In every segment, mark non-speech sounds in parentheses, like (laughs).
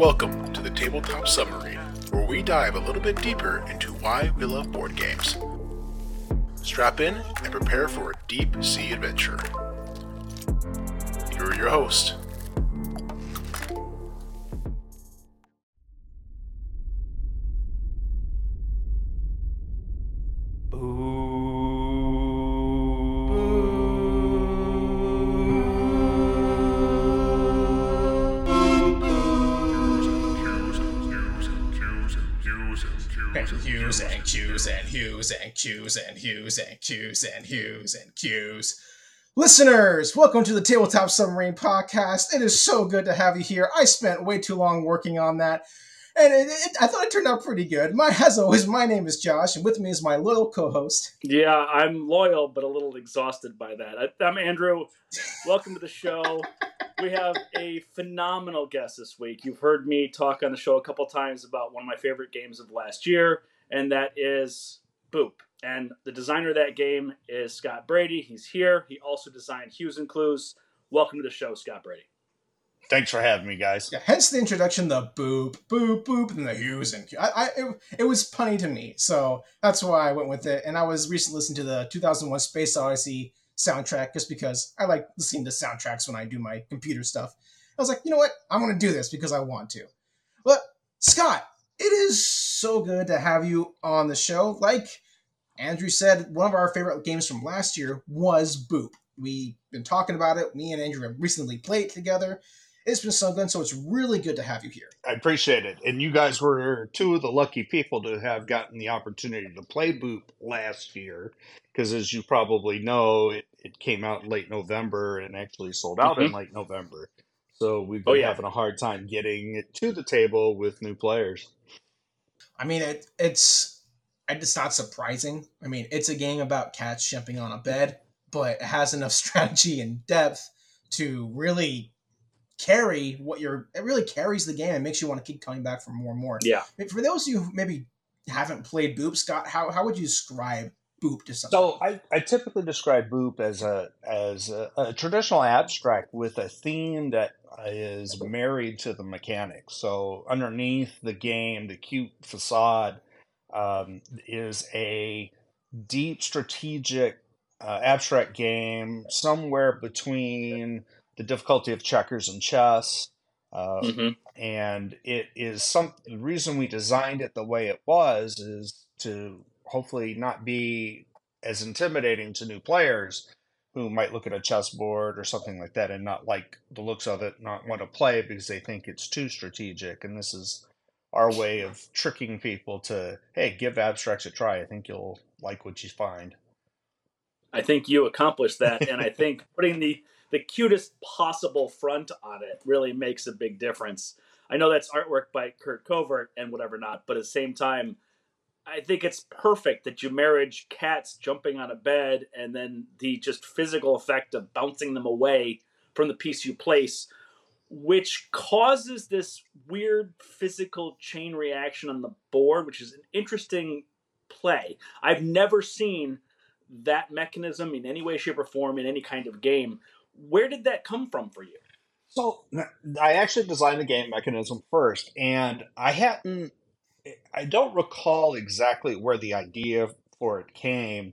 Welcome to the Tabletop Submarine, where we dive a little bit deeper into why we love board games. Strap in and prepare for a deep sea adventure. Here are your hosts. Cues and Hues and Cues and Hues and Cues. Listeners, welcome to the Tabletop Submarine Podcast. It is so good to have you here. I spent way too long working on that, and it, it, I thought it turned out pretty good. My, as always, my name is Josh, and with me is my loyal co-host. Yeah, I'm loyal, but a little exhausted by that. I, I'm Andrew. Welcome to the show. we have a phenomenal guest this week. You've heard me talk on the show a couple times about one of my favorite games of last year, and that is Boop. And the designer of that game is Scott Brady. He's here. He also designed Hues and Clues. Welcome to the show, Scott Brady. Thanks for having me, guys. Yeah, hence the introduction, the boop, boop, boop, and the Hues and Cue. I, I it, it was punny to me, so that's why I went with it. And I was recently listening to the 2001 Space Odyssey soundtrack just because I like listening to soundtracks when I do my computer stuff. I was like, you know what? I'm going to do this because I want to. But Scott, it is so good to have you on the show. Like Andrew said, one of our favorite games from last year was Boop. We've been talking about it. Me and Andrew have recently played together. It's been so good, so it's really good to have you here. I appreciate it. And you guys were two of the lucky people to have gotten the opportunity to play Boop last year. Because as you probably know, it, it came out late November and actually sold out mm-hmm. in late November. So we've been oh, yeah. having a hard time getting it to the table with new players. I mean, it, it's it's not surprising. I mean, it's a game about cats jumping on a bed, but it has enough (laughs) strategy and depth to really carry what you're. It really carries the game and makes you want to keep coming back for more and more. Yeah. For those of you who maybe haven't played Boop, Scott, how, how would you describe Boop to someone? So I, I typically describe Boop as a as a, a traditional abstract with a theme that is married to the mechanics. So underneath the game, the cute facade um, is a deep strategic uh, abstract game somewhere between the difficulty of checkers and chess. Uh, mm-hmm. And it is some the reason we designed it the way it was is to hopefully not be as intimidating to new players who might look at a chessboard or something like that and not like the looks of it, not want to play because they think it's too strategic. And this is our way of tricking people to, hey, give abstracts a try. I think you'll like what you find. I think you accomplished that, (laughs) and I think putting the the cutest possible front on it really makes a big difference. I know that's artwork by Kurt Covert and whatever not, but at the same time, I think it's perfect that you marriage cats jumping on a bed and then the just physical effect of bouncing them away from the piece you place, which causes this weird physical chain reaction on the board, which is an interesting play. I've never seen that mechanism in any way, shape, or form in any kind of game. Where did that come from for you? So I actually designed the game mechanism first, and I hadn't I don't recall exactly where the idea for it came,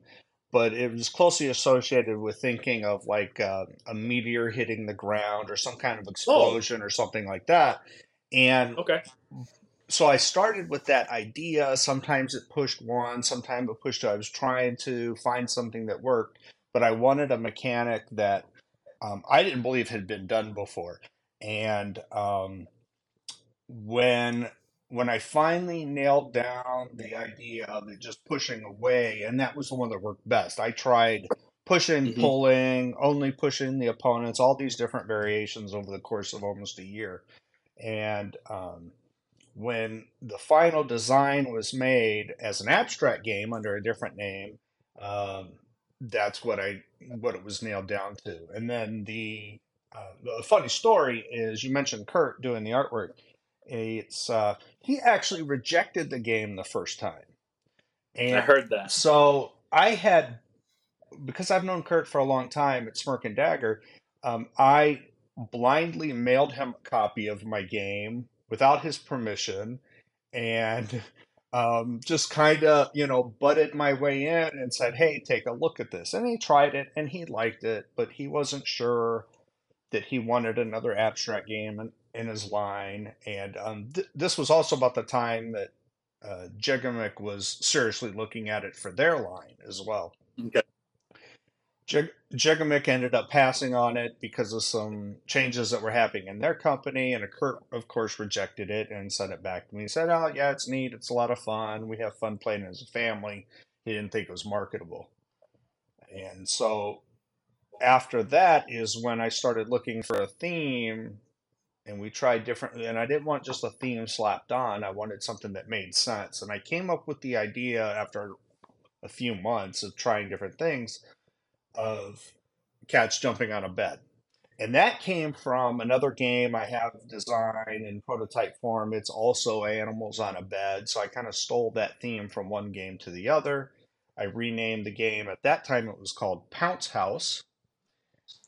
but it was closely associated with thinking of like uh, a meteor hitting the ground or some kind of oh. explosion oh. or something like that. And okay. So I started with that idea. Sometimes it pushed one, sometimes it pushed two. I was trying to find something that worked, but I wanted a mechanic that um, I didn't believe had been done before. And um, when when I finally nailed down the idea of it just pushing away, and that was the one that worked best. I tried pushing, mm-hmm. pulling, only pushing the opponents, all these different variations over the course of almost a year. And um, when the final design was made as an abstract game under a different name, um, that's what I what it was nailed down to. And then the uh, the funny story is you mentioned Kurt doing the artwork. It's uh, he actually rejected the game the first time. And I heard that. So I had because I've known Kurt for a long time at Smirk and Dagger. Um, I blindly mailed him a copy of my game without his permission and um, just kind of, you know, butted my way in and said, hey, take a look at this. And he tried it and he liked it, but he wasn't sure that he wanted another abstract game in, in his line. And um, th- this was also about the time that uh, Gigamic was seriously looking at it for their line as well. Okay. Jeg- Gigamic ended up passing on it because of some changes that were happening in their company, and Kurt, of course, rejected it and sent it back to me. He said, "Oh, yeah, it's neat. It's a lot of fun. We have fun playing as a family." He didn't think it was marketable, and so after that is when I started looking for a theme, and we tried different. And I didn't want just a theme slapped on. I wanted something that made sense, and I came up with the idea after a few months of trying different things of cats jumping on a bed. And that came from another game I have designed in prototype form. It's also animals on a bed. So I kind of stole that theme from one game to the other. I renamed the game. At that time, it was called Pounce House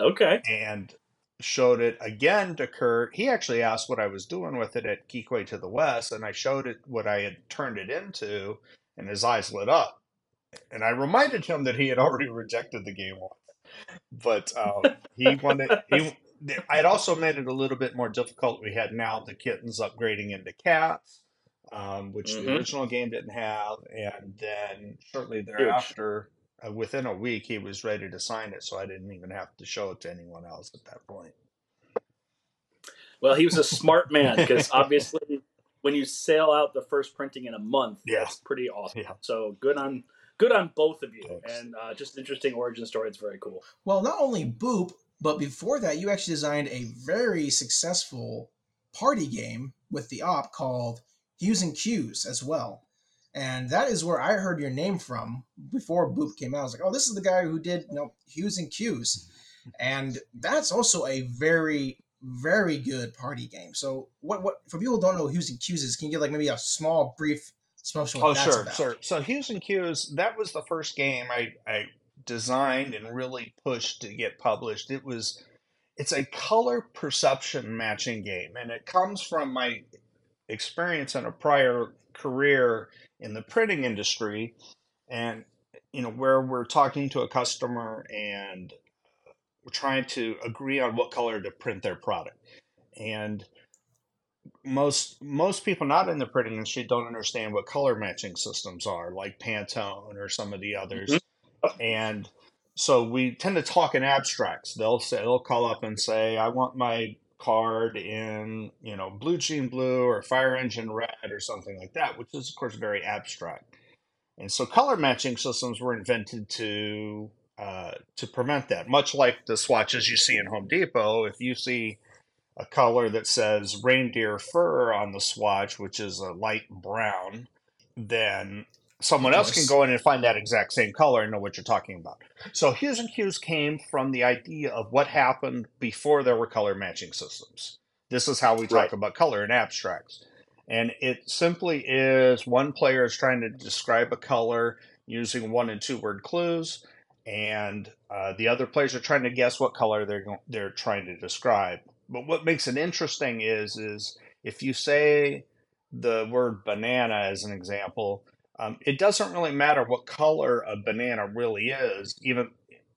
Okay. and showed it again to Kurt. He actually asked what I was doing with it at Geekway to the West, and I showed it what I had turned it into, and his eyes lit up. And I reminded him that he had already (laughs) rejected the game once, but um, he wanted he. I had also made it a little bit more difficult. We had now the kittens upgrading into cats, um, which the Mhm. original game didn't have, and then shortly thereafter, uh, within a week, he was ready to sign it, so I didn't even have to show it to anyone else at that point. Well, he was a smart man because (laughs) obviously, when you sail out the first printing in a month, Yeah. that's pretty awesome. Yeah. So good on good on both of you, Thanks. and uh, just interesting origin story. It's very cool. Well, not only Boop, but before that, you actually designed a very successful party game with the op called Hues and Cues as well. And that is where I heard your name from before Boop came out. I was like, oh, this is the guy who did you know, Hues and Cues. And that's also a very, very good party game. So, what, what for people who don't know Hues and Cues is, can you give like maybe a small, brief special? Oh, sure, sure. So Hues and Cues, that was the first game I, I designed and really pushed to get published. It was, it's a color perception matching game, and it comes from my experience in a prior career in the printing industry, and you know where we're talking to a customer and uh, we're trying to agree on what color to print their product, and most most people not in the printing industry don't understand what color matching systems are, like Pantone or some of the others. Mm-hmm. And so we tend to talk in abstracts. They'll say they'll call up and say, "I want my card in you know blue jean blue or fire engine red or something like that," which is of course very abstract. And so color matching systems were invented to uh, to prevent that. Much like the swatches you see in Home Depot, if you see a color that says reindeer fur on the swatch, which is a light brown, then someone else can go in and find that exact same color and know what you're talking about. So Hues and Cues came from the idea of what happened before there were color matching systems. This is how we talk Right. about color in abstracts. And it simply is one player is trying to describe a color using one and two word clues, and uh, the other players are trying to guess what color they're they're trying to describe. But what makes it interesting is is if you say the word banana as an example, um, it doesn't really matter what color a banana really is. Even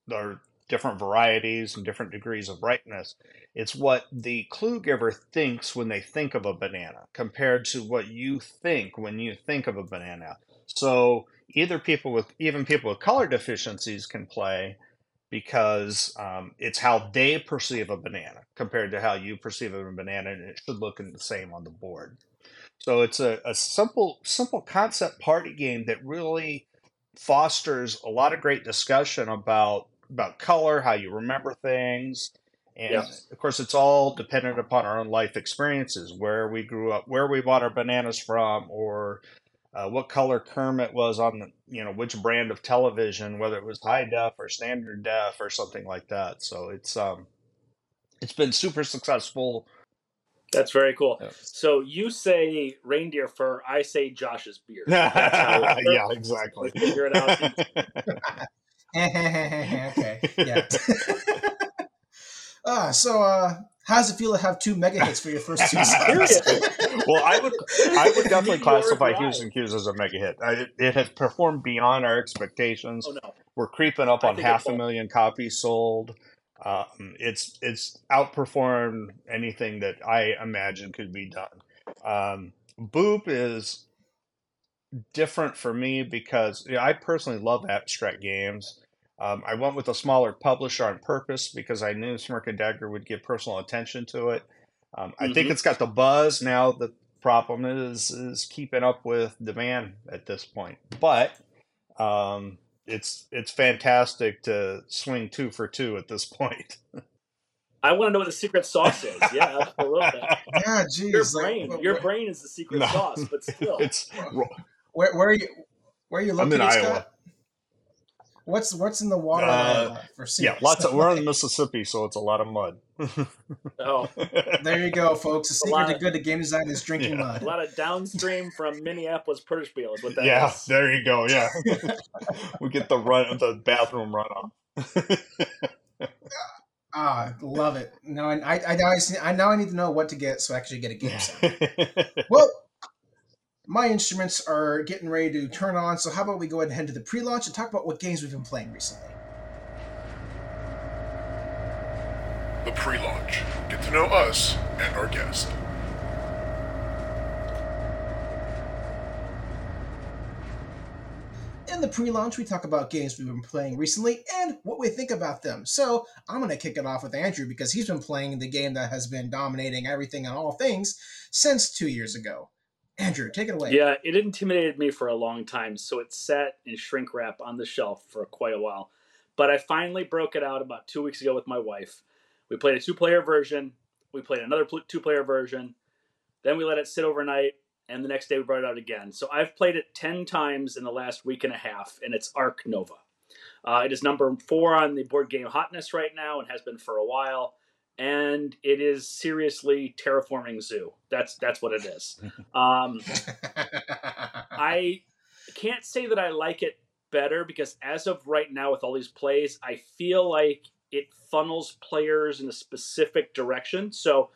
there are different varieties and different degrees of brightness. It's what the clue giver thinks when they think of a banana compared to what you think when you think of a banana. So either people with even people with color deficiencies can play because um, it's how they perceive a banana compared to how you perceive a banana, and it should look the same on the board. So it's a, a simple simple concept party game that really fosters a lot of great discussion about about color, how you remember things, and Yeah. of course it's all dependent upon our own life experiences, where we grew up, where we bought our bananas from, or uh, what color Kermit was on the, you know, which brand of television, whether it was high def or standard def or something like that. So it's um, it's been super successful. That's very cool. Yeah. So you say reindeer fur, I say Josh's beard. (laughs) That's how yeah, exactly. We figure it out. (laughs) (laughs) okay, yeah. uh, so uh, How does it feel to have two mega hits for your first two songs? well, I would I would definitely classify Drive. Hughes and Hughes as a mega hit. I, it has performed beyond our expectations. Oh no. We're creeping up on half a million copies sold. Um, it's it's outperformed anything that I imagine could be done. Um, Boop is different for me because you know, I personally love abstract games. Um, I went with a smaller publisher on purpose because I knew Smirk and Dagger would give personal attention to it. Um, I think Mhm. it's got the buzz. Now the problem is is keeping up with demand at this point. But um, it's it's fantastic to swing two for two at this (laughs) point. I want to know what the secret sauce is. Yeah, absolutely. (laughs) yeah, geez. Your brain, wh- your brain is the secret No. sauce, but (laughs) still. it's Where, where are you? Where are you I'm in located, Iowa. Scott? What's what's in the water Uh, uh, for yeah, lots of we're on (laughs) Mississippi, so it's a lot of mud. (laughs) oh, (laughs) There you go, folks. The A secret lot to of- good at game design is drinking Yeah. mud. a lot of downstream from Minneapolis Purgespiel is what that is. yeah, there you go. Yeah, we get the run, the bathroom runoff. Ah, love it. No, I, I, I, now I, I now I need to know what to get so I actually get a game sound. Well, my instruments are getting ready to turn on, so how about we go ahead and head to the pre-launch and talk about what games we've been playing recently. The pre-launch. Get to know us and our guest. In the pre-launch, we talk about games we've been playing recently and what we think about them. So I'm going to kick it off with Andrew because he's been playing the game that has been dominating everything and all things since two years ago. Andrew, take it away. Yeah, it intimidated me for a long time, so it sat in shrink wrap on the shelf for quite a while. But I finally broke it out about two weeks ago with my wife. We played a two player version, we played another two player version, then we let it sit overnight, and the next day we brought it out again. So I've played it 10 times in the last week and a half, and it's Ark Nova. Uh, it is number four on the board game hotness right now and has been for a while. And it is seriously terraforming zoo. That's that's what it is. Um, (laughs) I can't say that I like it better because as of right now, with all these plays, I feel like it funnels players in a specific direction. So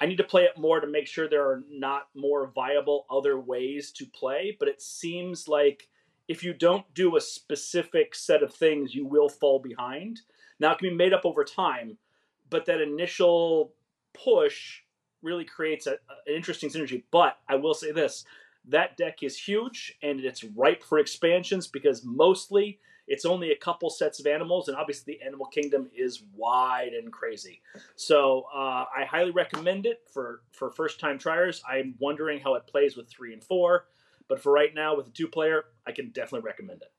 I need to play it more to make sure there are not more viable other ways to play. But it seems like if you don't do a specific set of things, you will fall behind. Now it can be made up over time, but that initial push really creates a, an interesting synergy. But I will say this that deck is huge and it's ripe for expansions because mostly it's only a couple sets of animals, and obviously the animal kingdom is wide and crazy. So uh, I highly recommend it for for first time triers. I'm wondering how it plays with three and four, but for right now with a two player, I can definitely recommend it.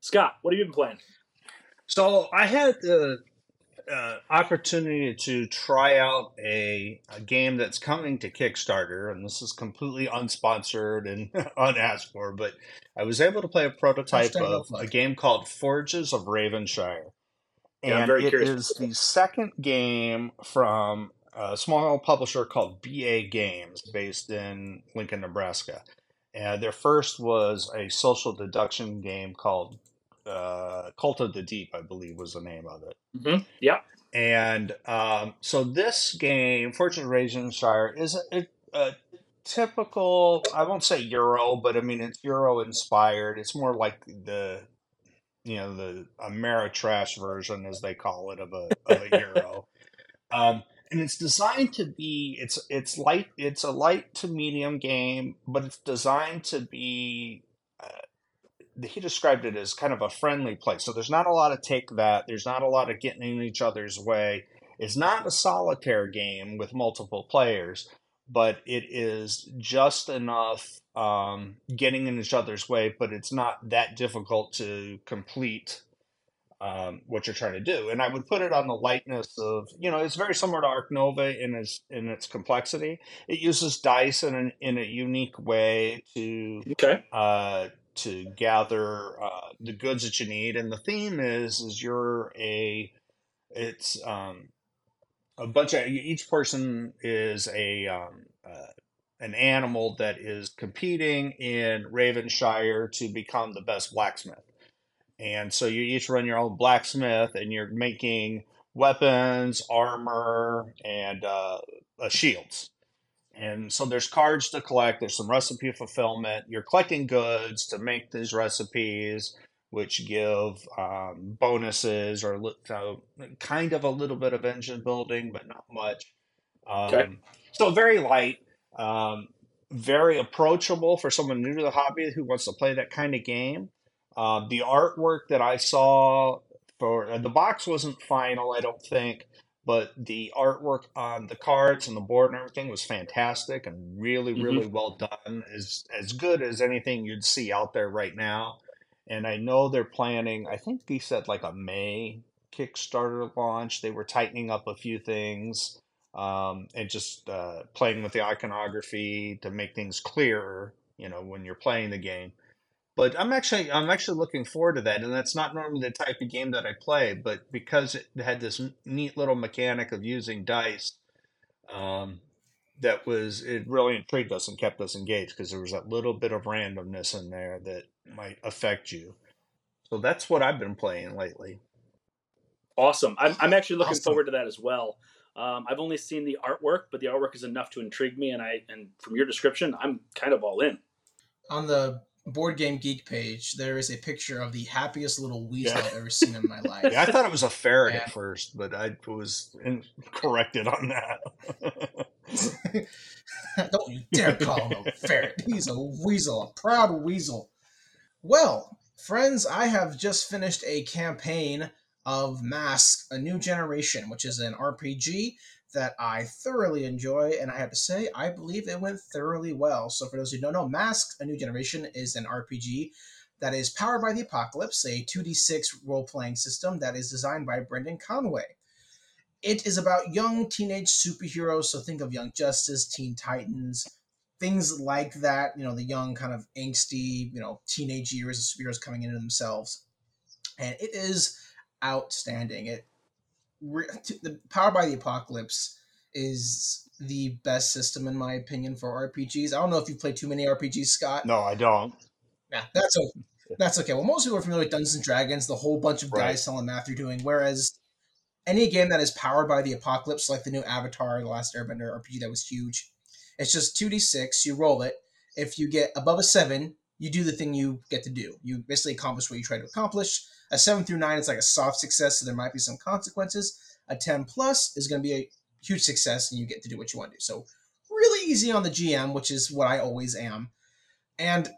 Scott, what have you been playing? So I had the uh, opportunity to try out a, a game that's coming to Kickstarter, and this is completely unsponsored and (laughs) unasked for, but I was able to play a prototype of a game called Forges of Ravenshire. Yeah, I'm And very it curious. is the second game from a small publisher called BA Games, based in Lincoln, Nebraska. And their first was a social deduction game called uh, Cult of the Deep, I believe was the name of it. Mm-hmm. Yeah, And um, so this game, Forges of Ravenshire, is a, a, a typical, I won't say Euro, but I mean, it's Euro inspired. It's more like the, you know, the Ameritrash version, as they call it, of a, of a Euro. (laughs) Um, and it's designed to be it's it's light it's a light to medium game but it's designed to be uh, he described it as kind of a friendly place. so there's not a lot of take that there's not a lot of getting in each other's way it's not a solitaire game with multiple players but it is just enough um, getting in each other's way but it's not that difficult to complete um, what you're trying to do. And I would put it on the lightness of, you know, it's very similar to Ark Nova in its in its complexity. It uses dice in an, in a unique way to okay. uh, to gather uh, the goods that you need. And the theme is is you're a it's um, a bunch of each person is a um, uh, an animal that is competing in Ravenshire to become the best blacksmith. And so you each run your own blacksmith and you're making weapons, armor, and uh, uh, shields. And so there's cards to collect. There's some recipe fulfillment. You're collecting goods to make these recipes, which give um, bonuses or uh, kind of a little bit of engine building, but not much. Um, okay. So very light, um, very approachable for someone new to the hobby who wants to play that kind of game. Uh, the artwork that I saw for uh, the box wasn't final, I don't think, but the artwork on the cards and the board and everything was fantastic and really, mm-hmm. really well done. As as good as anything you'd see out there right now. And I know they're planning. I think he said like a May Kickstarter launch. They were tightening up a few things um, and just uh, playing with the iconography to make things clearer. You know, when you're playing the game. But I'm actually I'm actually looking forward to that, and that's not normally the type of game that I play. But because it had this neat little mechanic of using dice, um, that was it really intrigued us and kept us engaged because there was that little bit of randomness in there that might affect you. So that's what I've been playing lately. Awesome! I'm I'm actually looking awesome. forward to that as well. Um, I've only seen the artwork, but the artwork is enough to intrigue me, and I and from your description, I'm kind of all in. On the Board Game Geek page, there is a picture of the happiest little weasel yeah. I've ever seen in my (laughs) life. Yeah, I thought it was a ferret at first, but I was corrected on that. (laughs) Don't you dare call him a ferret. He's a weasel, a proud weasel. Well, friends, I have just finished a campaign of Masks, A New Generation, which is an RPG that I thoroughly enjoy, and I have to say, I believe it went thoroughly well. So, for those who don't know, Masks: A New Generation is an RPG that is powered by the Apocalypse, a 2d6 role playing system that is designed by Brendan Conway. It is about young teenage superheroes, so think of Young Justice, Teen Titans, things like that. You know, the young, kind of angsty, you know, teenage years of superheroes coming into themselves. And it is outstanding. It the Powered by the Apocalypse is the best system in my opinion for RPGs. I don't know if you play too many RPGs, Scott. No, I don't. Yeah, that's okay. That's okay. Well, most people are familiar with Dungeons and Dragons, the whole bunch of guys right. telling math you're doing. Whereas any game that is powered by the apocalypse, like the new Avatar, the Last Airbender RPG, that was huge. It's just two d six. You roll it. If you get above a seven, you do the thing you get to do. You basically accomplish what you try to accomplish. A seven through nine is like a soft success, so there might be some consequences. A 10 plus is going to be a huge success, and you get to do what you want to do. So, really easy on the GM, which is what I always am. And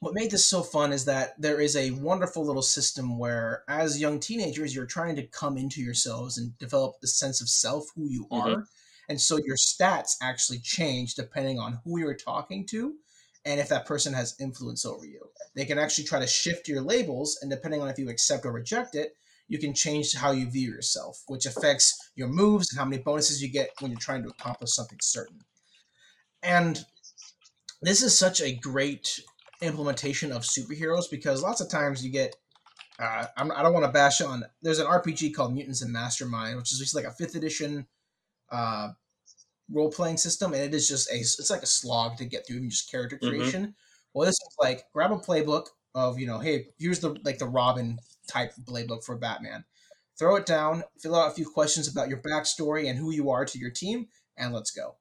what made this so fun is that there is a wonderful little system where, as young teenagers, you're trying to come into yourselves and develop the sense of self, who you mm-hmm. are. And so your stats actually change depending on who you're talking to and if that person has influence over you. They can actually try to shift your labels, and depending on if you accept or reject it, you can change how you view yourself, which affects your moves and how many bonuses you get when you're trying to accomplish something certain. And this is such a great implementation of superheroes because lots of times you get uh, I do not want to bash on. There's an RPG called Mutants and Mastermind, which is just like a fifth edition uh, role playing system, and it is just a it's like a slog to get through, even just character mm-hmm. creation. Mm-hmm. Well, this is like grab a playbook of you know, hey, here's the like the Robin type playbook for Batman. Throw it down, fill out a few questions about your backstory and who you are to your team, and let's go.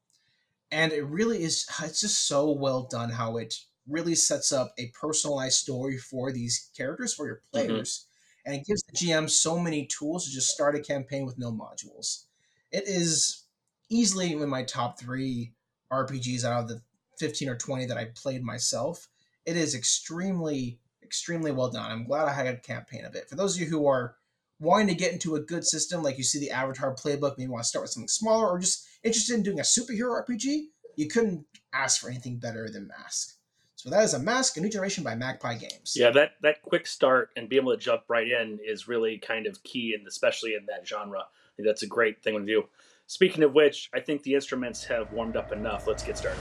And it really is (sighs) it's just so well done how it really sets up a personalized story for these characters for your mm-hmm. players. Mm-hmm. And it gives the GM so many tools to just start a campaign with no modules. It is easily in my top three RPGs out of the 15 or 20 that I played myself. It is extremely, extremely well done. I'm glad I had a campaign of it. For those of you who are wanting to get into a good system, like you see the Avatar playbook, maybe want to start with something smaller, or just interested in doing a superhero RPG, you couldn't ask for anything better than Mask. So that is a Masks, a new generation by Magpie Games. Yeah, that that quick start and being able to jump right in is really kind of key, and especially in that genre. I think that's a great thing to do. Speaking of which, I think the instruments have warmed up enough. Let's get started.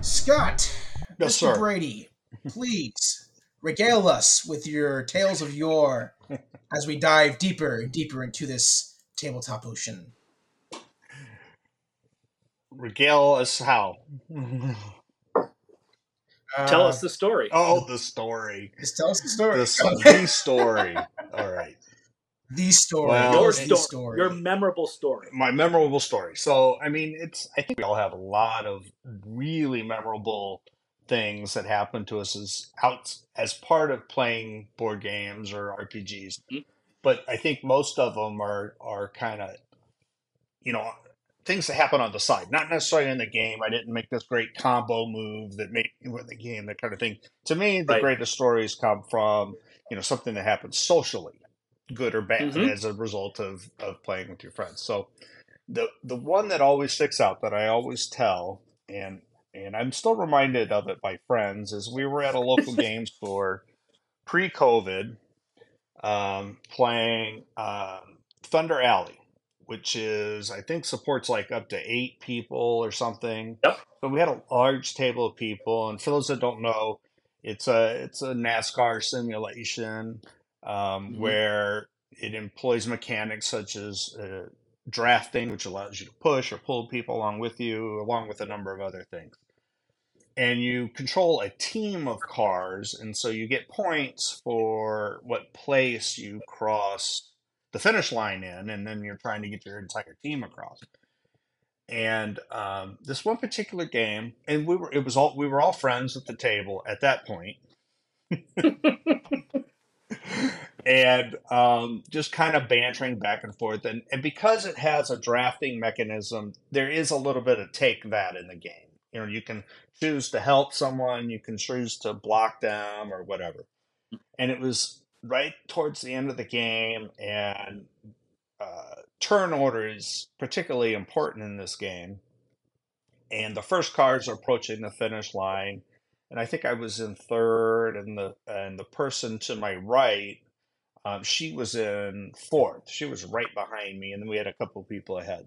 Scott, yes, Mr. Sir. Brady, please regale us with your tales of yore (laughs) as we dive deeper and deeper into this tabletop ocean. regale us how. (laughs) Tell Uh, us the story. oh, the story. Just tell us the story. The, (laughs) the story. All right. the story. Well, your the story, your memorable story. my memorable story. So, I mean, it's I think we all have a lot of really memorable things that happen to us as out as part of playing board games or RPGs. Mhm. But I think most of them are are kind of you know things that happen on the side, not necessarily in the game. I didn't make this great combo move that made me win the game, that kind of thing. To me, the Right. greatest stories come from you know something that happens socially, good or bad, Mhm. as a result of of playing with your friends. So the the one that always sticks out that I always tell, and and I'm still reminded of it by friends, is we were at a local (laughs) game store pre-COVID, um, playing um, Thunder Alley, which is I think supports like up to eight people or something. Yep. So we had a large table of people, and for those that don't know, it's a it's a NASCAR simulation um, Mhm. where it employs mechanics such as uh, drafting, which allows you to push or pull people along with you, along with a number of other things. And you control a team of cars, and so you get points for what place you cross the finish line in, and then you're trying to get your entire team across. And um, this one particular game, and we were it was all we were all friends at the table at that point, (laughs) and um, just kind of bantering back and forth. And, and because it has a drafting mechanism, there is a little bit of take that in the game. You know, you can choose to help someone, you can choose to block them or whatever. And it was right towards the end of the game, and uh, turn order is particularly important in this game. And the first cars are approaching the finish line, and I think I was in third, and the and the person to my right, um, she was in fourth. She was right behind me, and then we had a couple people ahead.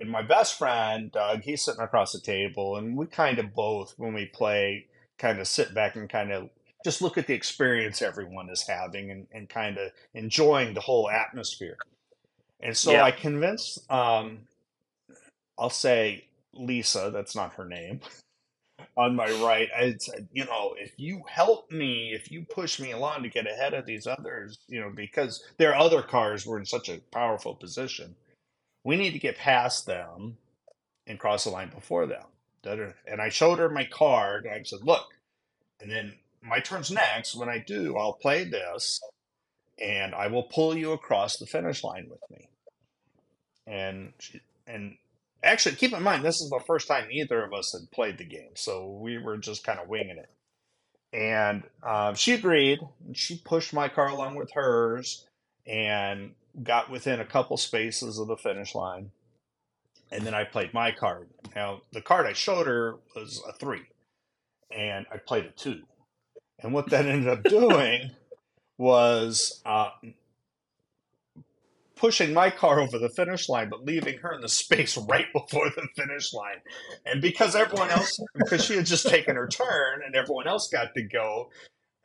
And my best friend Doug, he's sitting across the table, and we kind of both, when we play, kind of sit back and kind of just look at the experience everyone is having, and, and kind of enjoying the whole atmosphere. And so Yeah. I convinced, um, I'll say Lisa, that's not her name, on my right. I said, you know, if you help me, if you push me along to get ahead of these others, you know, because their other cars were in such a powerful position, we need to get past them and cross the line before them. And I showed her my card. And I said, look, and then my turn's next. When I do, I'll play this and I will pull you across the finish line with me. And she, and actually, keep in mind, this is the first time either of us had played the game, so we were just kind of winging it. And um, she agreed. And she pushed my car along with hers, and got within a couple spaces of the finish line. And then I played my card. Now, the card I showed her was a three, and I played a two. And what that ended up doing was uh, pushing my car over the finish line, but leaving her in the space right before the finish line. And because everyone else, because she had just taken her turn and everyone else got to go,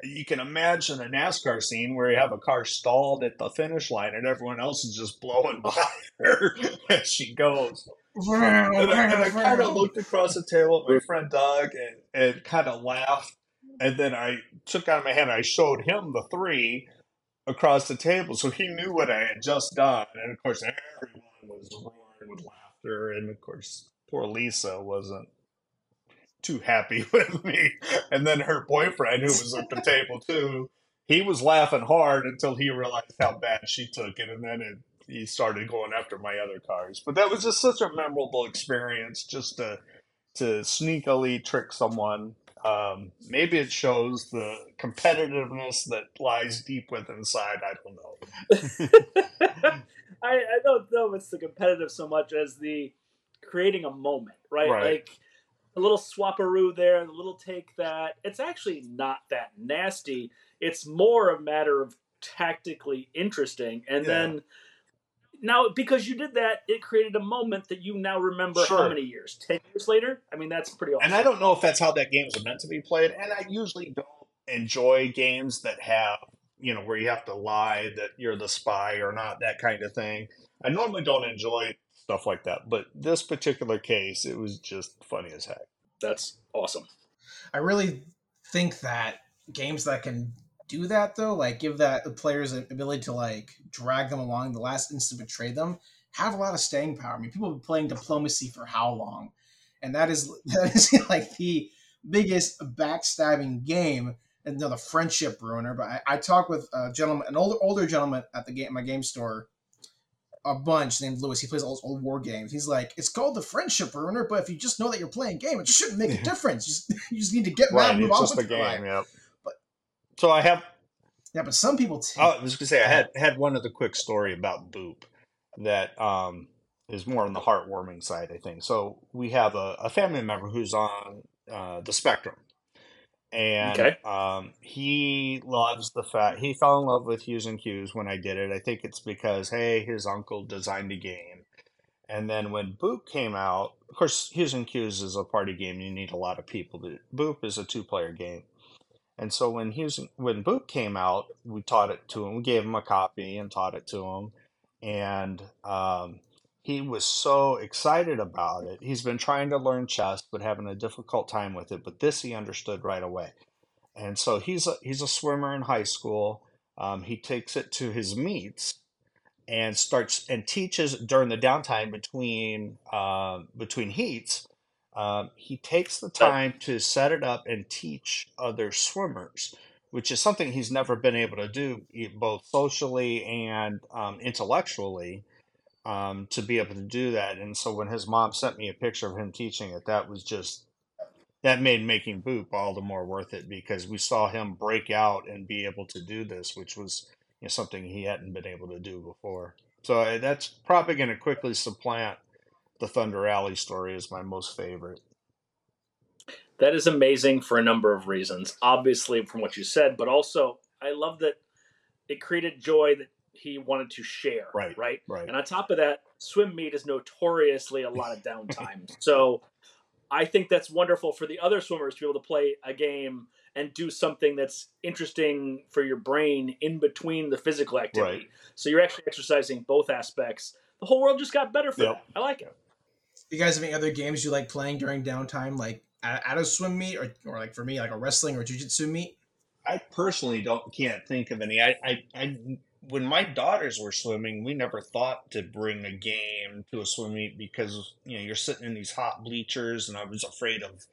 you can imagine a NASCAR scene where you have a car stalled at the finish line and everyone else is just blowing (laughs) by her as she goes. And I, I kind of looked across the table at my friend Doug and, and kind of laughed. And then I took out my hand and I showed him the three across the table. So he knew what I had just done. And of course, everyone was roaring with laughter. And of course, poor Lisa wasn't too happy (laughs) with me. And then her boyfriend, who was at the table too, he was laughing hard until he realized how bad she took it. And then it, he started going after my other cars. But that was just such a memorable experience just to to sneakily trick someone. Um, maybe it shows the competitiveness that lies deep within inside. I don't know. (laughs) I, I don't know if it's the competitive so much as the creating a moment, right? Right. Like a little swapperoo there, a little take that. It's actually not that nasty. It's more a matter of tactically interesting. And Yeah. then now, because you did that, it created a moment that you now remember how many years? 10 years later? I mean, that's pretty awesome. And I don't know if that's how that game are meant to be played. And I usually don't enjoy games that have, you know, where you have to lie that you're the spy or not, that kind of thing. I normally don't enjoy stuff like that. But this particular case, it was just funny as heck. That's awesome. I really think that games that can do that though, like give that the players an ability to like drag them along the last instant betray them, have a lot of staying power. I mean, people have been playing diplomacy for how long? And that is (laughs) that is like the biggest backstabbing game and the friendship ruiner. But I, I talked with a gentleman, an older older gentleman at the game my game store a bunch named Lewis. He plays all those old war games. He's like, it's called the friendship ruiner, but if you just know that you're playing game, it shouldn't make a (laughs) difference. You just, (laughs) you just need to get mad and move on with life. game. Yep. But- so I have Yeah, but some people t- I was gonna say I had had one other quick story about Boop that um, is more on the heartwarming side, I think. So we have a, a family member who's on uh, the spectrum, and Okay. um, he loves the fact he fell in love with Hues and Cues when I did it. I think it's because hey, his uncle designed a game, and then when Boop came out, of course, Hues and Cues is a party game. You need a lot of people. To, Boop is a two player game. And so when Hues, when Boop came out, we taught it to him. We gave him a copy and taught it to him, and um, he was so excited about it. He's been trying to learn chess, but having a difficult time with it. But this he understood right away. And so he's a, he's a swimmer in high school. Um, he takes it to his meets and starts and teaches during the downtime between uh, between heats. Um, he takes the time to set it up and teach other swimmers, which is something he's never been able to do, both socially and um, intellectually, um, to be able to do that. And so when his mom sent me a picture of him teaching it, that was just that made making Boop all the more worth it because we saw him break out and be able to do this, which was you know, something he hadn't been able to do before. So uh, that's probably going to quickly supplant the Thunder Alley story is my most favorite. That is amazing for a number of reasons. Obviously, from what you said, but also I love that it created joy that he wanted to share. Right, Right. Right. And on top of that, swim meet is notoriously a lot of downtime. (laughs) so I think that's wonderful for the other swimmers to be able to play a game and do something that's interesting for your brain in between the physical activity. Right. So you're actually exercising both aspects. The whole world just got better for Yep. that. I like it. You guys have any other games you like playing during downtime, like at, a swim meet, or, or like for me, like a wrestling or jujitsu meet? I personally don't can't think of any. I, I, I when my daughters were swimming, we never thought to bring a game to a swim meet because you know you're sitting in these hot bleachers, and I was afraid of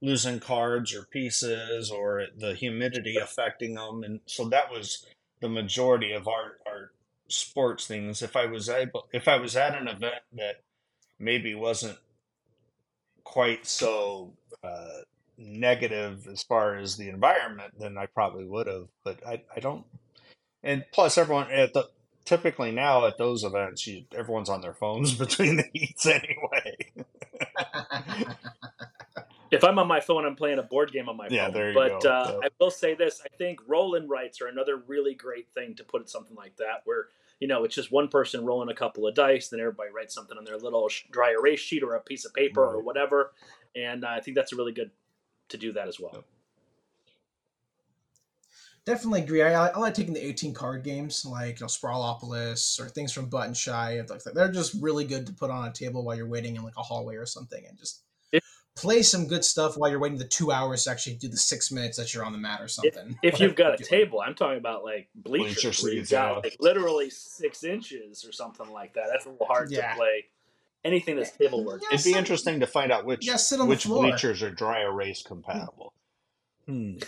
losing cards or pieces or the humidity affecting them, and so that was the majority of our our sports things. If I was able, if I was at an event that maybe wasn't quite so uh, negative as far as the environment, then I probably would have. But I, I don't. And plus, everyone at the typically now at those events, you, everyone's on their phones (laughs) between the heats anyway. (laughs) If I'm on my phone, I'm playing a board game on my Yeah, phone. there you but go. Uh. I will say this: I think roll-in rights are another really great thing to put something like that, where you know it's just one person rolling a couple of dice, then everybody writes something on their little dry erase sheet or a piece of paper or whatever, and uh, I think that's a really good to do that as well. Definitely agree. I, I like taking the 18 card games like you know, Sprawlopolis or things from Button Shy. Like. They're just really good to put on a table while you're waiting in like a hallway or something and just If- play some good stuff while you're waiting the two hours to actually do the six minutes that you're on the mat or something. If you've got a table, I'm talking about like bleachers, Bleacher where you've seats, got yeah. like literally six inches or something like that. That's a little hard Yeah. to play. Anything that's table work. Yeah, It'd be sit- interesting to find out which Yeah, sit on which floor. bleachers are dry erase compatible. Hmm. (laughs)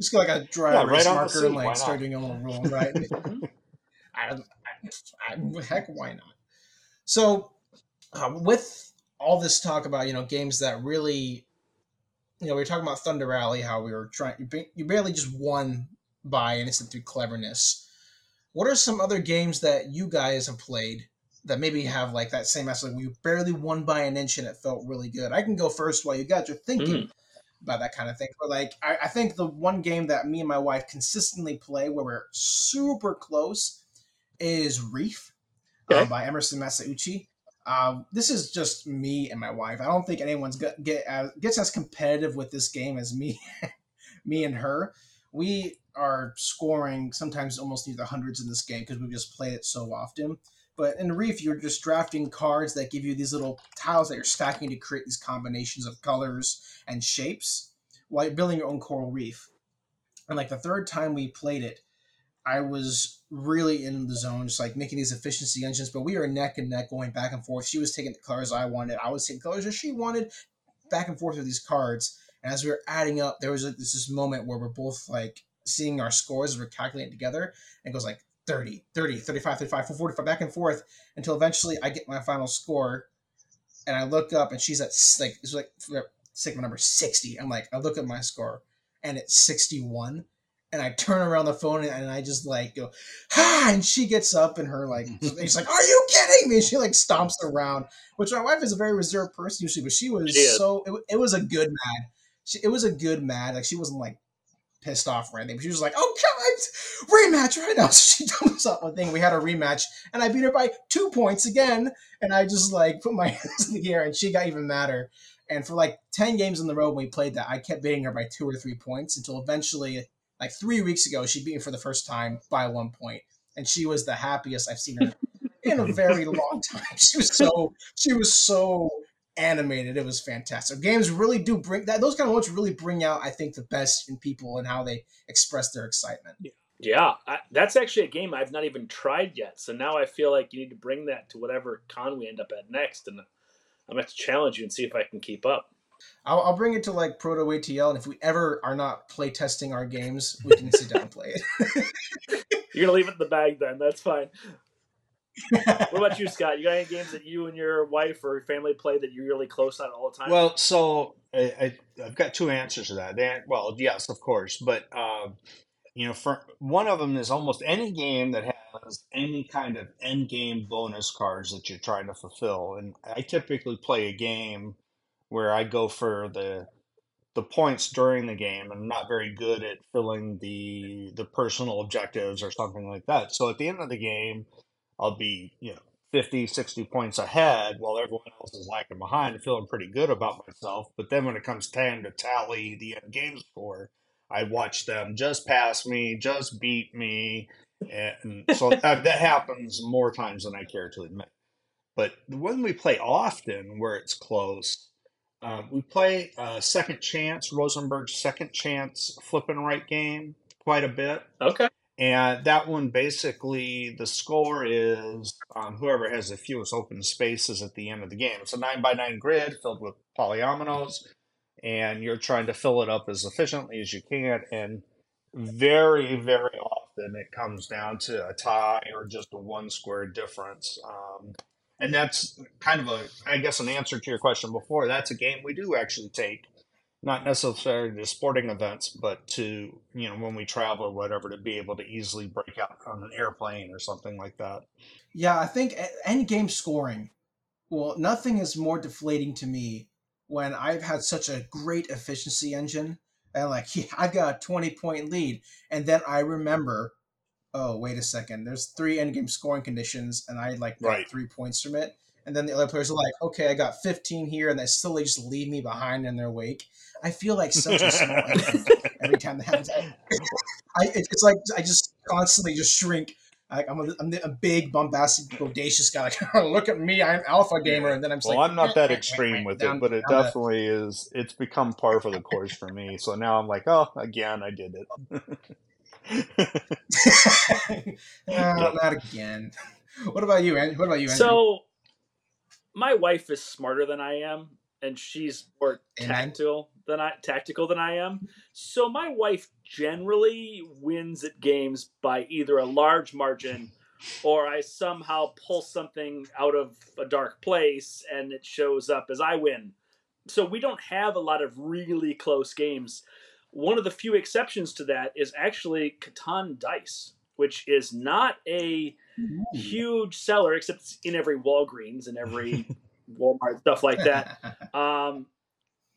Just go like a dry Yeah, erase right marker seat, and like start doing a little roll, right? (laughs) I, I, I, heck, why not? So, uh, with all this talk about you know games that really, you know, we were talking about Thunder Alley how we were trying, you, ba- you barely just won by and it's through cleverness. What are some other games that you guys have played that maybe have like that same aspect where you barely won by an inch and it felt really good? I can go first while you guys are thinking about that kind of thing. But like, I, I think the one game that me and my wife consistently play where we're super close is Reef Okay. um, by Emerson Matsuuchi. Um, this is just me and my wife. I don't think anyone's get, get as, gets as competitive with this game as me, (laughs) me and her. We are scoring sometimes almost near the hundreds in this game because we just play it so often. But in Reef, you're just drafting cards that give you these little tiles that you're stacking to create these combinations of colors and shapes while you're building your own coral reef. And like the third time we played it, I was really in the zone, just like making these efficiency engines. But we were neck and neck going back and forth. She was taking the colors I wanted, I was taking colors that she wanted, back and forth with these cards. And as we were adding up, there was like this, this moment where we're both like seeing our scores as we're calculating together. And it goes like 30, 30, 35, 35, 45, back and forth until eventually I get my final score. And I look up and she's at like, it's like segment number 60. I'm like, I look at my score and it's 61 and I turn around the phone and I just like go, ha! And she gets up and her like, (laughs) she's like, "Are you kidding me?" She like stomps around. Which my wife is a very reserved person usually, but she was She so. It, it was a good mad. She, it was a good mad. Like she wasn't like pissed off or anything. But she was like, "Oh, God, rematch right now." So (laughs) she dumps up one thing. We had a rematch, and I beat her by two points again. And I just like put my (laughs) hands in the air, and she got even madder. And for like ten games in the row when we played that, I kept beating her by two or three points until eventually like three weeks ago, she beat me for the first time by one point, and she was the happiest I've seen her in a very (laughs) long time. She was so she was so animated. It was fantastic. Games really do bring that those kind of moments really bring out, I think, the best in people and how they express their excitement. Yeah, I, that's actually a game I've not even tried yet. So now I feel like you need to bring that to whatever con we end up at next, and I'm gonna to challenge you and see if I can keep up. I'll, I'll bring it to like Proto ATL, and if we ever are not play testing our games, we can sit down and play it. (laughs) You're gonna leave it in the bag then. That's fine. What about you, Scott? You got any games that you and your wife or family play that you're really close on all the time? Well, so I, I, I've got two answers to that. And, well, yes, of course, but um, you know, for one of them is almost any game that has any kind of end game bonus cards that you're trying to fulfill. And I typically play a game where I go for the the points during the game and I'm not very good at filling the the personal objectives or something like that. So at the end of the game, I'll be, you know, 50, 60 points ahead while everyone else is lagging behind, and feeling pretty good about myself. But then when it comes time to tally the end game score, I watch them just pass me, just beat me. And so (laughs) that, that happens more times than I care to admit. But when we play often where it's close, uh, we play uh, Second Chance, Rosenberg's Second Chance flip and write game quite a bit. okay. And that one basically, the score is um, whoever has the fewest open spaces at the end of the game. It's a nine by nine grid filled with polyominoes, and you're trying to fill it up as efficiently as you can. And very, very often it comes down to a tie or just a one square difference. Um, and that's kind of a, I guess, an answer to your question before. That's a game we do actually take not necessarily to sporting events, but to you know when we travel or whatever to be able to easily break out on an airplane or something like that. Yeah, I think end game scoring. Well, nothing is more deflating to me when I've had such a great efficiency engine and like (laughs) yeah, I've got a twenty point lead, and then I remember, oh wait a second, there's three end game scoring conditions, and I like Right. three points from it, and then the other players are like, okay, I got fifteen here, and they still just leave me behind in their wake. I feel like such a small (laughs) (laughs) every time that happens. I, it- it's like I just constantly just shrink. Like I'm a, I'm a big, bombastic, bodacious guy. (laughs) Like, oh, look at me, I'm alpha gamer, and then I'm Well, like, I'm not that "Eh, eh, eh, extreme eh," with down- it, but it definitely is. It's become par for the course for me. So now I'm like, oh, again, I did it. (laughs) no, not again. What about you, Andrew? What about you, Andrew? So, my wife is smarter than I am, and she's more tactile than I tactical than I am. So my wife generally wins at games by either a large margin, or I somehow pull something out of a dark place and it shows up as I win. So we don't have a lot of really close games. One of the few exceptions to that is actually Catan Dice, which is not a huge seller, except it's in every Walgreens and every (laughs) Walmart stuff like that. (laughs) Um,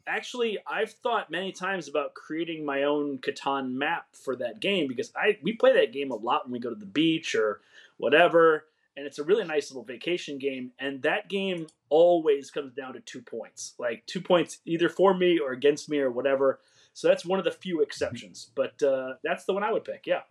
actually, I've thought many times about creating my own Catan map for that game because I we play that game a lot when we go to the beach or whatever, and it's a really nice little vacation game. And that game always comes down to two points, like two points either for me or against me or whatever. So that's one of the few exceptions, but uh, that's the one I would pick. Yeah.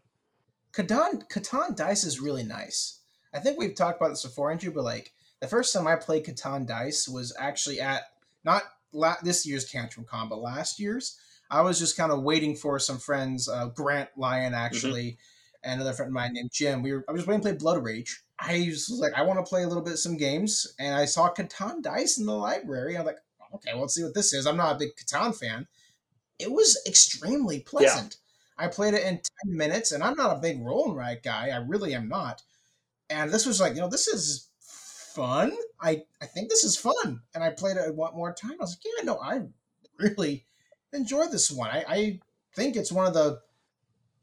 Catan Catan dice is really nice. I think we've talked about this before, Andrew, but like the first time I played Catan Dice was actually at not la- this year's Tantrum Con, but last year's. I was just kind of waiting for some friends, uh, Grant Lyon actually, mm-hmm. and another friend of mine named Jim. We were I was waiting to play Blood Rage. I was like, I want to play a little bit some games, and I saw Catan Dice in the library. I'm like, okay, well, let's see what this is. I'm not a big Catan fan. It was extremely pleasant. Yeah. I played it in 10 minutes, and I'm not a big roll and write guy. I really am not. And this was like, you know, this is fun. I, I think this is fun. And I played it one more time. I was like, yeah, no, I really enjoy this one. I, I think it's one of the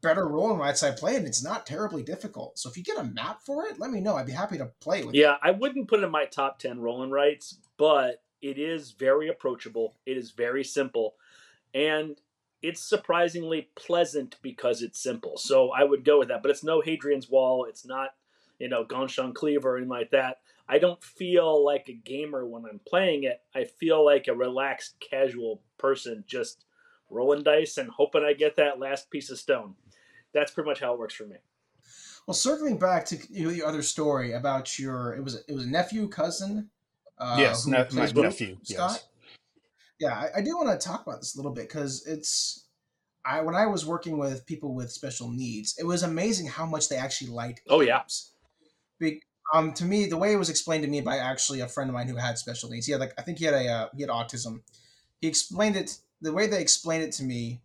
better roll and writes I play, and it's not terribly difficult. So if you get a map for it, let me know. I'd be happy to play with yeah, you. I wouldn't put it in my top 10 roll and writes, but it is very approachable. It is very simple. And it's surprisingly pleasant because it's simple. So I would go with that. But it's no Hadrian's Wall. It's not, you know, Ganz Schön Clever or anything like that. I don't feel like a gamer when I'm playing it. I feel like a relaxed, casual person just rolling dice and hoping I get that last piece of stone. That's pretty much how it works for me. Well, circling back to you know, your other story about your it was it was a nephew cousin. Uh, yes, ne- my nephew. Scott. Yes. Yeah, I, I do want to talk about this a little bit because it's I when I was working with people with special needs, it was amazing how much they actually liked. Oh yeah. Be, um, to me, the way it was explained to me by actually a friend of mine who had special needs, he had like I think he had a uh, he had autism. He explained it the way they explained it to me.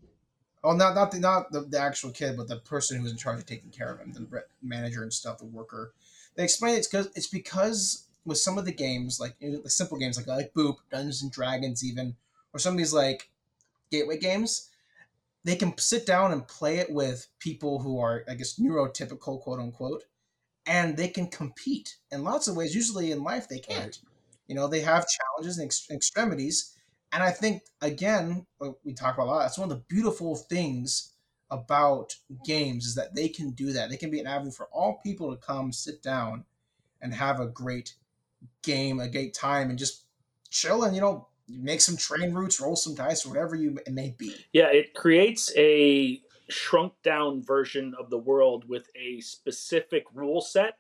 Oh, not not the not the, the actual kid, but the person who was in charge of taking care of him, the manager and stuff, the worker. They explained it's because it's because with some of the games, like you know, the simple games like like Boop, Dungeons and Dragons, even, or some of these like gateway games, they can sit down and play it with people who are, I guess, neurotypical, quote unquote, and they can compete in lots of ways. Usually in life, they can't. You know, they have challenges and ex- extremities. And I think, again, we talk about a lot, that's one of the beautiful things about games is that they can do that. They can be an avenue for all people to come sit down and have a great game, a great time, and just chill and, you know, make some train routes, roll some dice, whatever you it may be. Yeah, it creates a shrunk down version of the world with a specific rule set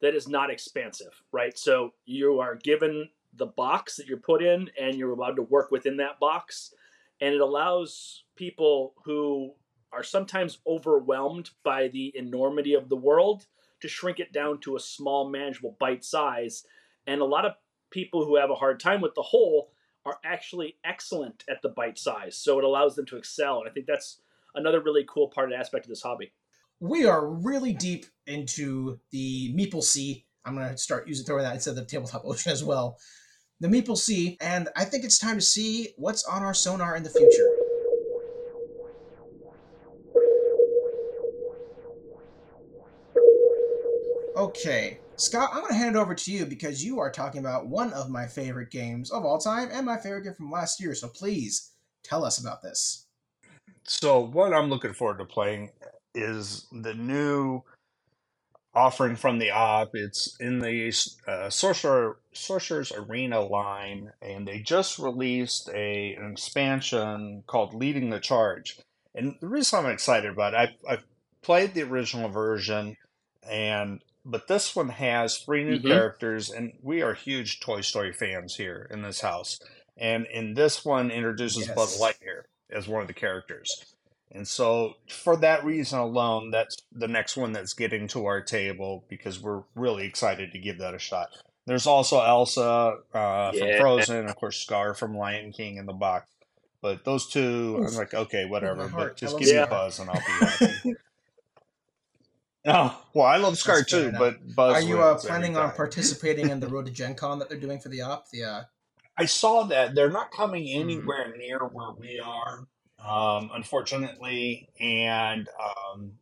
that is not expansive, right? So you are given the box that you're put in and you're allowed to work within that box. And it allows people who are sometimes overwhelmed by the enormity of the world to shrink it down to a small, manageable bite size. And a lot of people who have a hard time with the whole are actually excellent at the bite size. So it allows them to excel. And I think that's another really cool part and aspect of this hobby. We are really deep into the Meeple Sea. I'm going to start using throwing that instead of the tabletop (laughs) ocean as well. The Meeple Sea, and I think it's time to see what's on our sonar in the future. Okay, Scott, I'm going to hand it over to you because you are talking about one of my favorite games of all time and my favorite game from last year. So please tell us about this. So, what I'm looking forward to playing is the new offering from the op. It's in the uh, Sorcerer, Sorcerer's Arena line, and they just released a an expansion called Leading the Charge. And the reason I'm excited about it, I've, I've played the original version, and but this one has three new mm-hmm. characters, and we are huge Toy Story fans here in this house. And in this one, introduces yes. Buzz Lightyear as one of the characters. And so, for that reason alone, that's the next one that's getting to our table because we're really excited to give that a shot. There's also Elsa uh, yeah. from Frozen, of course, Scar from Lion King in the box. But those two. I'm like, okay, whatever. But just give me Buzz and I'll be happy. (laughs) oh, well, I love Scar too, but Buzz. Are you uh, planning on participating in the (laughs) Road to Gen Con that they're doing for the op? The uh... I saw that they're not coming hmm. anywhere mm. near where we are um, unfortunately. And um,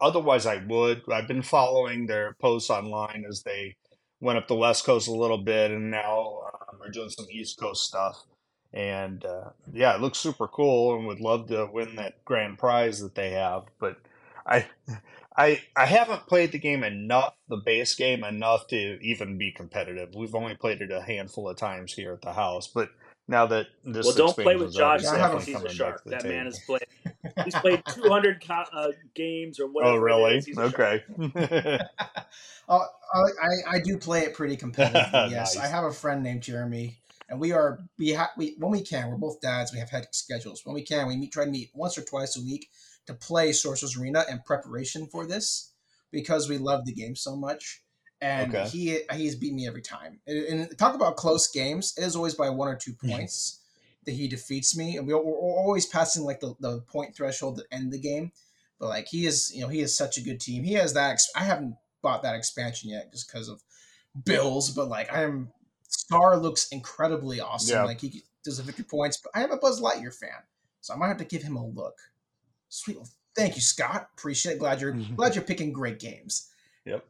otherwise, I would. I've been following their posts online as they went up the West Coast a little bit, and now um, are doing some East Coast stuff. And uh, yeah, it looks super cool, and would love to win that grand prize that they have. But I, I, I haven't played the game enough, the base game enough to even be competitive. We've only played it a handful of times here at the house, but now that this well, don't play with Josh. Yeah, a- he's a shark. back to That man table. has played. (laughs) He's played 200 co- uh, games or whatever. Oh, really? He's. Okay. Uh, (laughs) I, I do play it pretty competitively. (laughs) Yes, Nice. I have a friend named Jeremy, and we are we have we when we can. We're both dads. We have hectic schedules. When we can, we meet try to meet once or twice a week to play Sorcerer's Arena in preparation for this because we love the game so much. And Okay. he he's beat me every time. And, and talk about close games. It is always by one or two mm-hmm. points that he defeats me, and we, we're always passing like the, the point threshold to end the game. But like he is, you know, he is such a good team. He has that. I haven't bought that expansion yet just because of bills. But like I am, Scar looks incredibly awesome. Yeah. Like he does the victory points. But I am a Buzz Lightyear fan, so I might have to give him a look. Sweet. Well, thank you, Scott. Appreciate it. Glad you're (laughs) glad you're picking great games. Yep.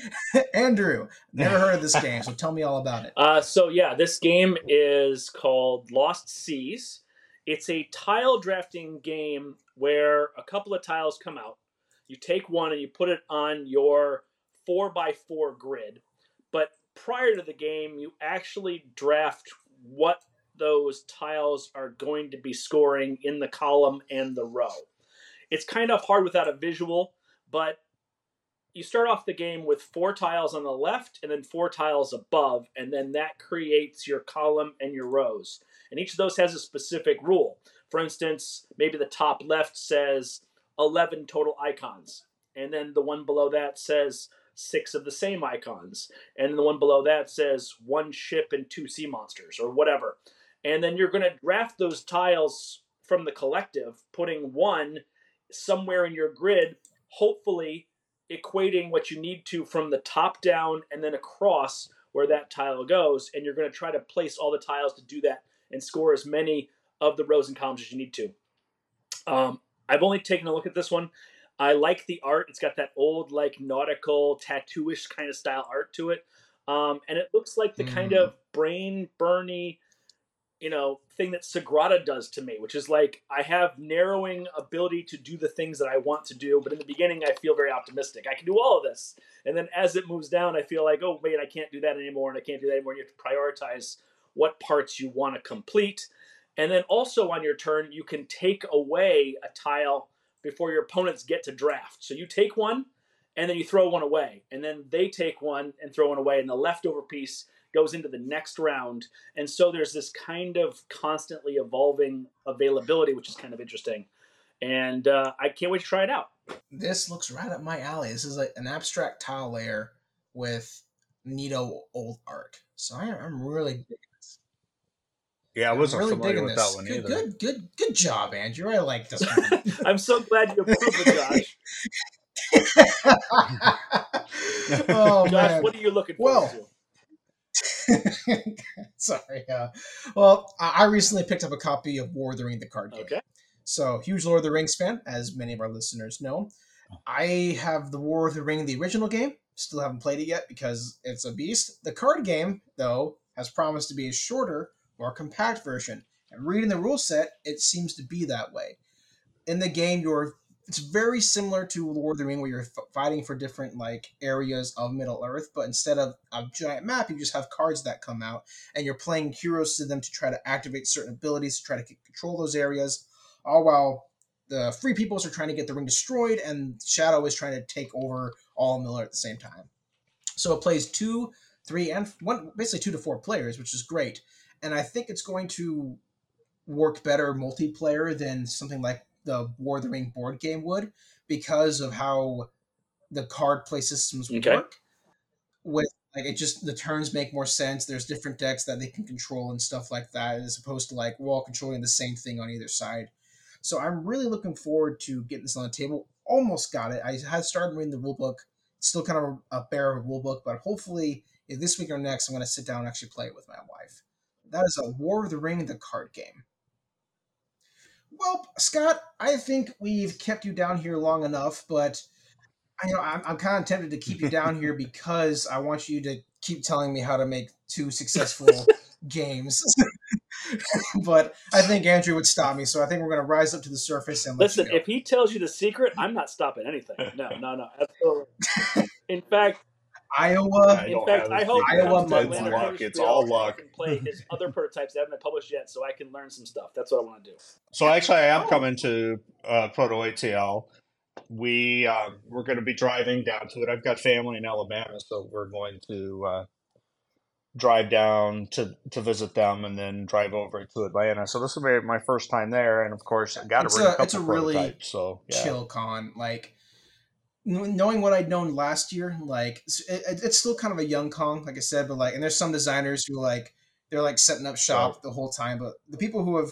(laughs) Andrew, never heard of this game, so tell me all about it. Uh, so yeah, this game is called Lost Seas. It's a tile drafting game where a couple of tiles come out. You take one and you put it on your four by four grid. But prior to the game, you actually draft what those tiles are going to be scoring in the column and the row. It's kind of hard without a visual, but you start off the game with four tiles on the left and then four tiles above, and then that creates your column and your rows. And each of those has a specific rule. For instance, maybe the top left says 11 total icons, and then the one below that says six of the same icons, and the one below that says one ship and two sea monsters, or whatever. And then you're going to draft those tiles from the collective, putting one somewhere in your grid, hopefully equating what you need to from the top down and then across where that tile goes. And you're going to try to place all the tiles to do that and score as many of the rows and columns as you need to. Um, I've only taken a look at this one. I like the art. It's got that old, like nautical, tattooish kind of style art to it, um, and it looks like the kind Mm. of brain burny, you know, thing that Sagrada does to me, which is like I have narrowing ability to do the things that I want to do, but in the beginning I feel very optimistic. I can do all of this, and then as it moves down, I feel like, oh wait, I can't do that anymore, and I can't do that anymore. And you have to prioritize what parts you want to complete. And then also on your turn, you can take away a tile before your opponents get to draft. So you take one, and then you throw one away, and then they take one and throw one away, and the leftover piece goes into the next round. And so there's this kind of constantly evolving availability, which is kind of interesting. And uh, I can't wait to try it out. This looks right up my alley. This is like an abstract tile layer with neato old art. So I, I'm really digging this. Yeah, I wasn't really familiar digging with this. that one good, either. good, good, good job, Andrew. I like this. one. (laughs) I'm so glad you approve it, Josh. (laughs) oh Josh, man. what are you looking forward Well, to? (laughs) Sorry. Uh, well, I recently picked up a copy of War of the Ring, the card game. Okay. So, huge Lord of the Rings fan, as many of our listeners know. I have the War of the Ring, the original game. Still haven't played it yet because it's a beast. The card game, though, has promised to be a shorter, more compact version. And reading the rule set, it seems to be that way. In the game, you're it's very similar to Lord of the Ring, where you're fighting for different like areas of Middle Earth, but instead of a giant map, you just have cards that come out, and you're playing heroes to them to try to activate certain abilities to try to control those areas, all while the Free Peoples are trying to get the ring destroyed, and Shadow is trying to take over all Miller at the same time. So it plays two, three, and one, basically two to four players, which is great, and I think it's going to work better multiplayer than something like the War of the Ring board game would because of how the card play systems Okay. work. With like it just the turns make more sense. There's different decks that they can control and stuff like that, as opposed to like we're all controlling the same thing on either side. So I'm really looking forward to getting this on the table. Almost got it. I had started reading the rule book. Still kind of a bare rule book, but hopefully this week or next I'm going to sit down and actually play it with my wife. That is a War of the Ring, the card game. Well, Scott, I think we've kept you down here long enough, but I know I'm, I'm kind of tempted to keep you down here (laughs) because I want you to keep telling me how to make two successful (laughs) games. (laughs) but I think Andrew would stop me, so I think we're going to rise up to the surface and Listen, if he tells you the secret, I'm not stopping anything. No, no, no, absolutely. In fact, Iowa. In fact, have I a hope Iowa he comes to Mud Luck. It's all and I luck. can play his (laughs) other prototypes that haven't been published yet, so I can learn some stuff. That's what I want to do. So actually, I am Oh. coming to uh, Proto ATL. We uh, we're going to be driving down to it. I've got family in Alabama, so we're going to uh, drive down to to visit them, and then drive over to Atlanta. So this will be my first time there, and of course, I got to It's bring a, a- couple it's a really prototypes. So yeah, chill con. Like kn- knowing what I'd known last year, like it, it- it's still kind of a young con, like I said. But like, and there's some designers who like they're like setting up shop the whole time. But the people who have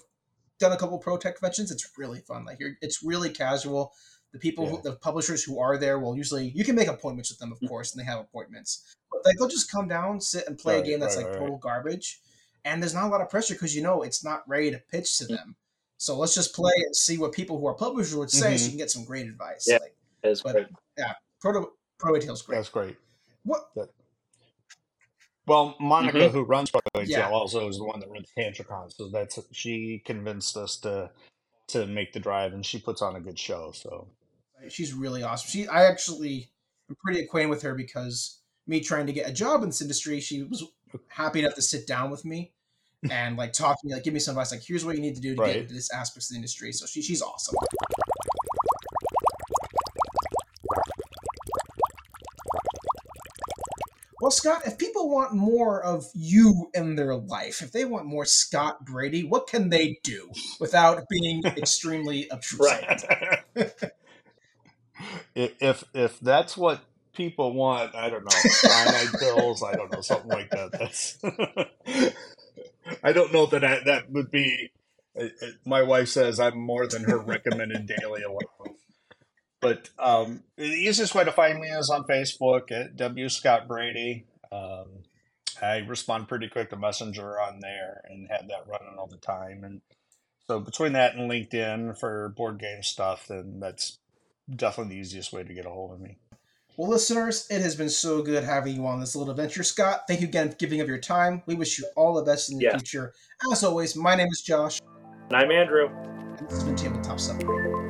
done a couple pro tech conventions, it's really fun. Like you're, it's really casual. The people, who, the publishers who are there, will usually you can make appointments with them, of course, and they have appointments. But like they'll just come down, sit and play Right, a game that's right, like right, total garbage, and there's not a lot of pressure because you know it's not ready to pitch to them. So let's just play and see what people who are publishers would say, so Mhm. you can get some great advice. Yeah. Like But- great. Proto Pro Tail's great. that's great. What? Well, Monica, Mhm. who runs Proto ATL, Yeah. also is the one that runs Tantrum Con. So that's she convinced us to to make the drive, and she puts on a good show. So She's really awesome. She, I actually am pretty acquainted with her because me trying to get a job in this industry, she was happy enough to sit down with me (laughs) and like talk to me, like give me some advice, like here's what you need to do to Right. get into this aspects of the industry. So she, she's awesome. Well, Scott, if people want more of you in their life, if they want more Scott Brady, what can they do without being (laughs) extremely obtrusive? If if that's what people want, I don't know, cyanide (laughs) pills, I don't know, something like that. That's (laughs) I don't know that I, that would be. My wife says I'm more than her recommended daily allowance. But um, the easiest way to find me is on Facebook at W Scott Brady. Um, I respond pretty quick to Messenger on there and have that running all the time. And so between that and LinkedIn for board game stuff, then that's definitely the easiest way to get a hold of me. Well, listeners, it has been so good having you on this little adventure, Scott. Thank you again for giving of your time. We wish you all the best in the Yes. future. As always, my name is Josh, And I'm Andrew. and this has been Tabletop Submarine.